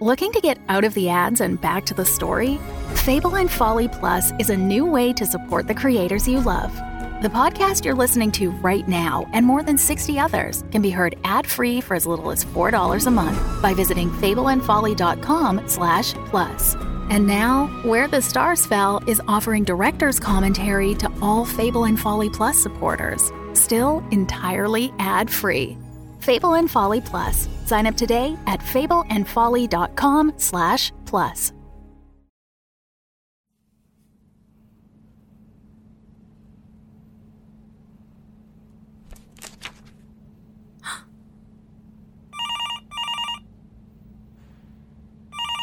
Looking to get out of the ads and back to the story? Fable and Folly Plus is a new way to support the creators you love. The podcast you're listening to right now and more than 60 others can be heard ad-free for as little as $4 a month by visiting fableandfolly.com slash plus. And now, Where the Stars Fell is offering director's commentary to all Fable and Folly Plus supporters, still entirely ad-free. Fable and Folly Plus. Sign up today at fableandfolly.com slash plus.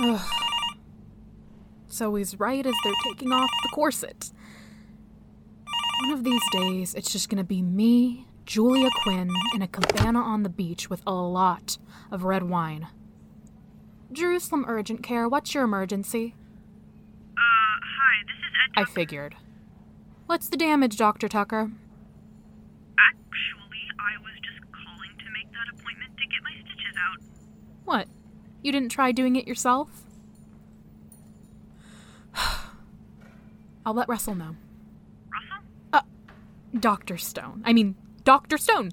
So he's right as they're taking off the corset. One of these days, it's just gonna be me, Julia Quinn, in a cabana on the beach with a lot of red wine. Jerusalem Urgent Care, what's your emergency? Uh, hi, this is Ed. I figured. What's the damage, Dr. Tucker? Actually, I was just calling to make that appointment to get my stitches out. What? You didn't try doing it yourself? I'll let Russel know. Russel? Uh, Dr. Stone. I mean, Dr. Stone.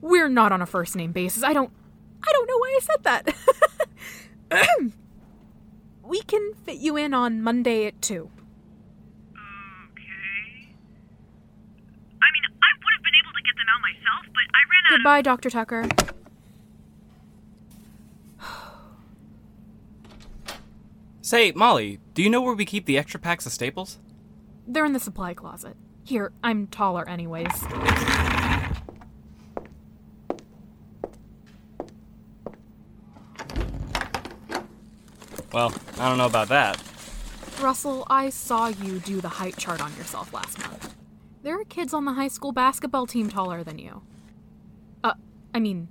We're not on a first name basis. I don't I don't know why I said that. we can fit you in on Monday at 2. Okay. I mean, I would have been able to get them out myself, but I ran out Goodbye, Dr. Tucker. Say, Molly, do you know where we keep the extra packs of staples? They're in the supply closet. Here, I'm taller anyways. Well, I don't know about that. Russel, I saw you do the height chart on yourself last month. There are kids on the high school basketball team taller than you. Uh, I mean,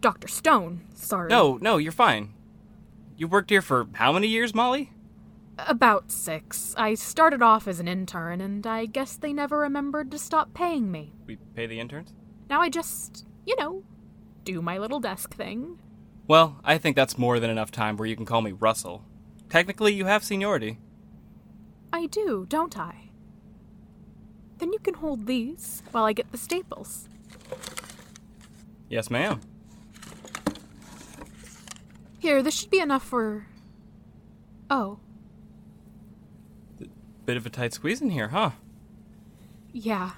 Dr. Stone, sorry. No, no, you're fine. You've worked here for how many years, Molly? About six. I started off as an intern, and I guess they never remembered to stop paying me. We pay the interns? Now I just, you know, do my little desk thing. Well, I think that's more than enough time where you can call me Russel. Technically, you have seniority. I do, don't I? Then you can hold these while I get the staples. Yes, ma'am. Here, this should be enough for. Oh, Bit of a tight squeeze in here, huh? yeah.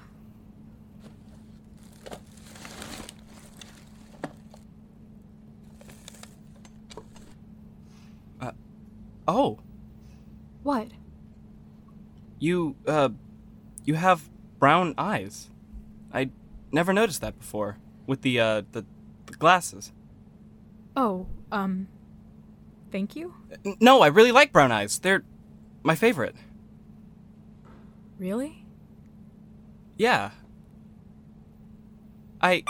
Oh, What? you, uh, you have brown eyes. I never noticed that before. With the, uh, the, the glasses. Oh, um. Thank you? No, I really like brown eyes. They're my favorite. Really? Yeah. I.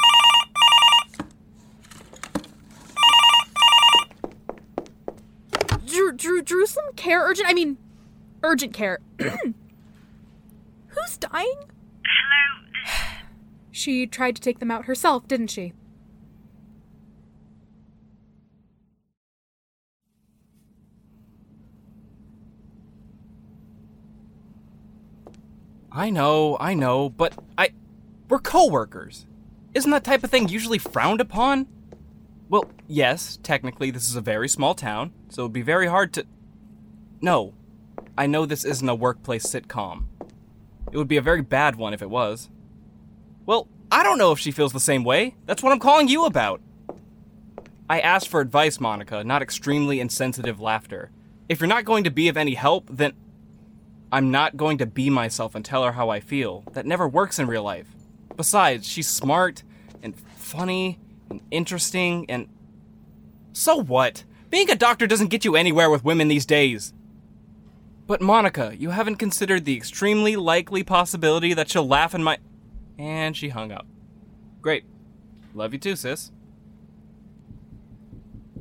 Drew, Drew, Jerusalem care urgent. I mean, urgent care. Who's dying? Hello, She tried to take them out herself, didn't she? I know, I know, but I. We're coworkers. Isn't that type of thing usually frowned upon? Well, yes, technically this is a very small town, so it'd be very hard to. No. I know this isn't a workplace sitcom. It would be a very bad one if it was. Well, I don't know if she feels the same way. That's what I'm calling you about. I asked for advice, Monica, not extremely insensitive laughter. If you're not going to be of any help, then I'm not going to be myself and tell her how I feel. That never works in real life. Besides, she's smart and funny and interesting and. So what? Being a doctor doesn't get you anywhere with women these days. But Monica, you haven't considered the extremely likely possibility that she'll laugh in my. And she hung up. Great. Love you too, sis.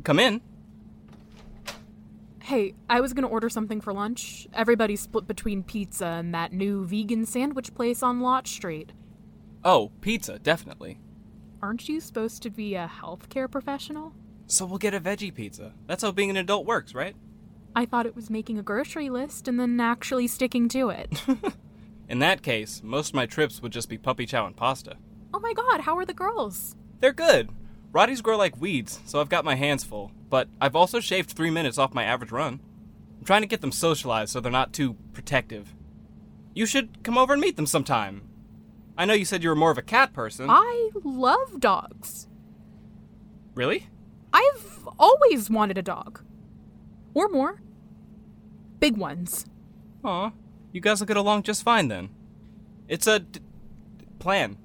Come in. Hey, I was gonna order something for lunch. Everybody's split between pizza and that new vegan sandwich place on Lot Street. Oh, pizza, definitely. Aren't you supposed to be a healthcare professional? So we'll get a veggie pizza. That's how being an adult works, right? I thought it was making a grocery list and then actually sticking to it. In that case, most of my trips would just be puppy chow and pasta. oh my god, how are the girls? They're good. Rotties grow like weeds, so I've got my hands full, but I've also shaved three minutes off my average run. I'm trying to get them socialized so they're not too protective. You should come over and meet them sometime. I know you said you were more of a cat person. I love dogs. Really? I've always wanted a dog. Or more. Big ones. Aw, you guys will get along just fine then. It's a d- plan.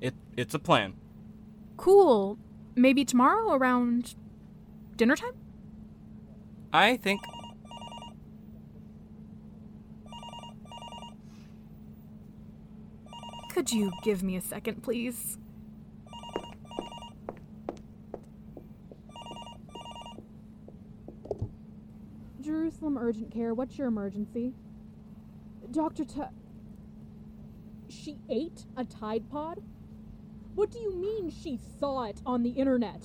It it's a plan. Cool. Maybe tomorrow around dinner time? I think Could you give me a second, please? Jerusalem Urgent Care, what's your emergency? Dr. T. She ate a Tide Pod? What do you mean she saw it on the internet?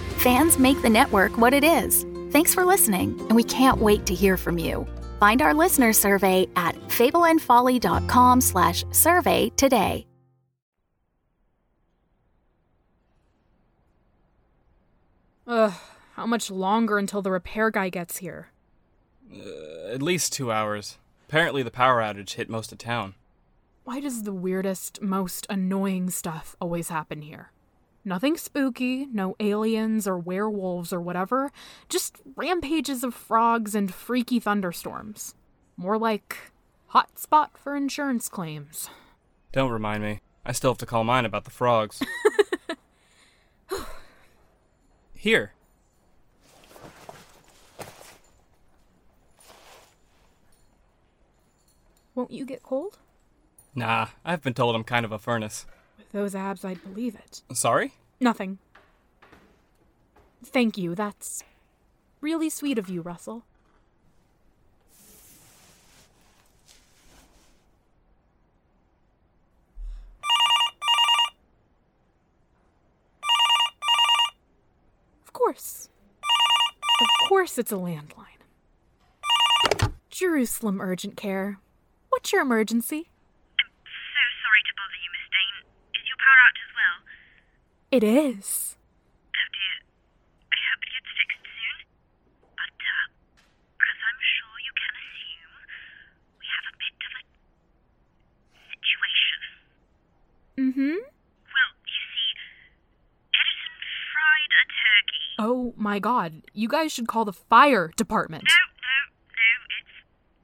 Fans make the network what it is. Thanks for listening, and we can't wait to hear from you. Find our listener survey at fableandfolly.com slash survey today. Ugh, how much longer until the repair guy gets here? Uh, at least 2 hours. Apparently the power outage hit most of town. Why does the weirdest, most annoying stuff always happen here? Nothing spooky, no aliens or werewolves or whatever, just rampages of frogs and freaky thunderstorms. More like hot spot for insurance claims. Don't remind me. I still have to call mine about the frogs. Here. Won't you get cold? Nah, I've been told I'm kind of a furnace. Those abs, I'd believe it. Sorry? Nothing. Thank you, that's really sweet of you, Russel. Of course. Of course it's a landline. Jerusalem Urgent Care. What's your emergency? So sorry to bother you, Miss Dane. Is your power out as well? It is. Oh dear. I hope it gets fixed soon. But, uh, as I'm sure you can assume, we have a bit of a situation. Mm hmm. Well, you see, Edison fried a turkey. Oh my god, you guys should call the fire department. No, no, no, it's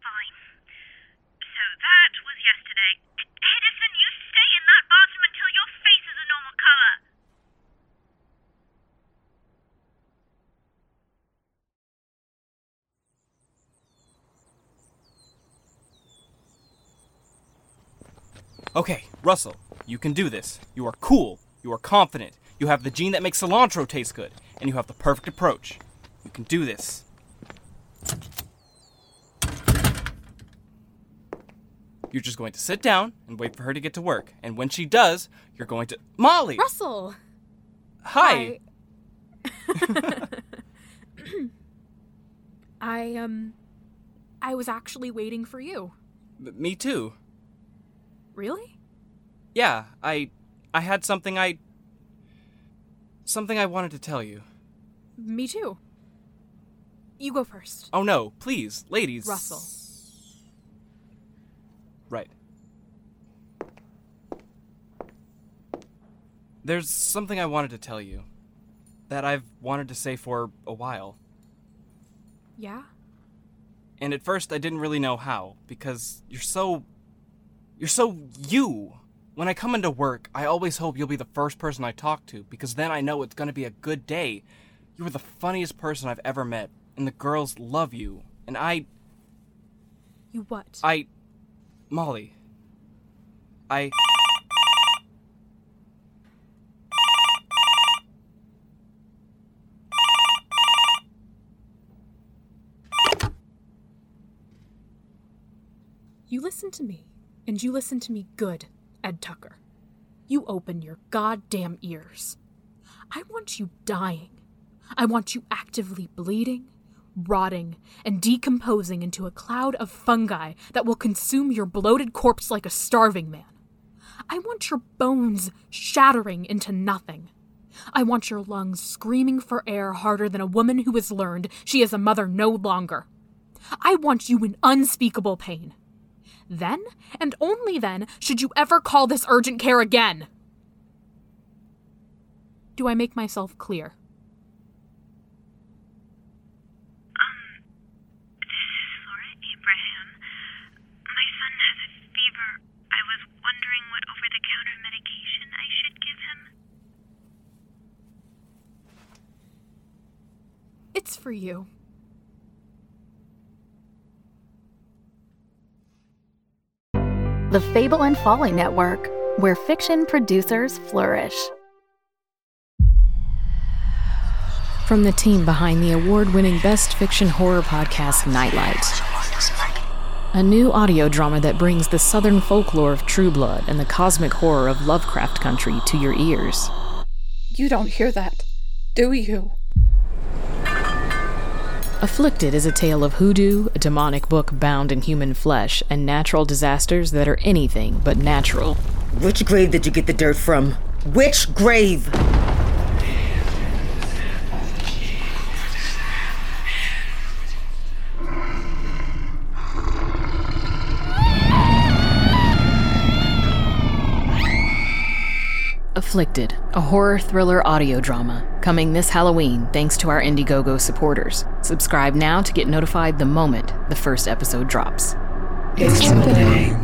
fine. So that was yesterday. Edison, you stay in that bathroom until your face is a normal color. Okay, Russel, you can do this. You are cool. You are confident. You have the gene that makes cilantro taste good, and you have the perfect approach. You can do this. You're just going to sit down and wait for her to get to work. And when she does, you're going to. Molly! Russel! Hi! I, um. I was actually waiting for you. M- me too. Really? Yeah, I. I had something I. Something I wanted to tell you. Me too. You go first. Oh no, please, ladies. Russel. Right. There's something I wanted to tell you that I've wanted to say for a while. Yeah? And at first I didn't really know how because you're so you're so you. When I come into work, I always hope you'll be the first person I talk to because then I know it's going to be a good day. You are the funniest person I've ever met and the girls love you. And I You what? I Molly. I You listen to me, and you listen to me good, Ed Tucker. You open your goddamn ears. I want you dying. I want you actively bleeding, rotting, and decomposing into a cloud of fungi that will consume your bloated corpse like a starving man. I want your bones shattering into nothing. I want your lungs screaming for air harder than a woman who has learned she is a mother no longer. I want you in unspeakable pain. Then, and only then, should you ever call this urgent care again. Do I make myself clear? Um, this is The Fable and Folly Network, where fiction producers flourish. From the team behind the award winning Best Fiction Horror podcast Nightlight. A new audio drama that brings the southern folklore of True Blood and the cosmic horror of Lovecraft Country to your ears. You don't hear that, do you? Afflicted is a tale of hoodoo, a demonic book bound in human flesh, and natural disasters that are anything but natural. Which grave did you get the dirt from? Which grave? Afflicted, a horror thriller audio drama, coming this Halloween thanks to our Indiegogo supporters. Subscribe now to get notified the moment the first episode drops. It's happening.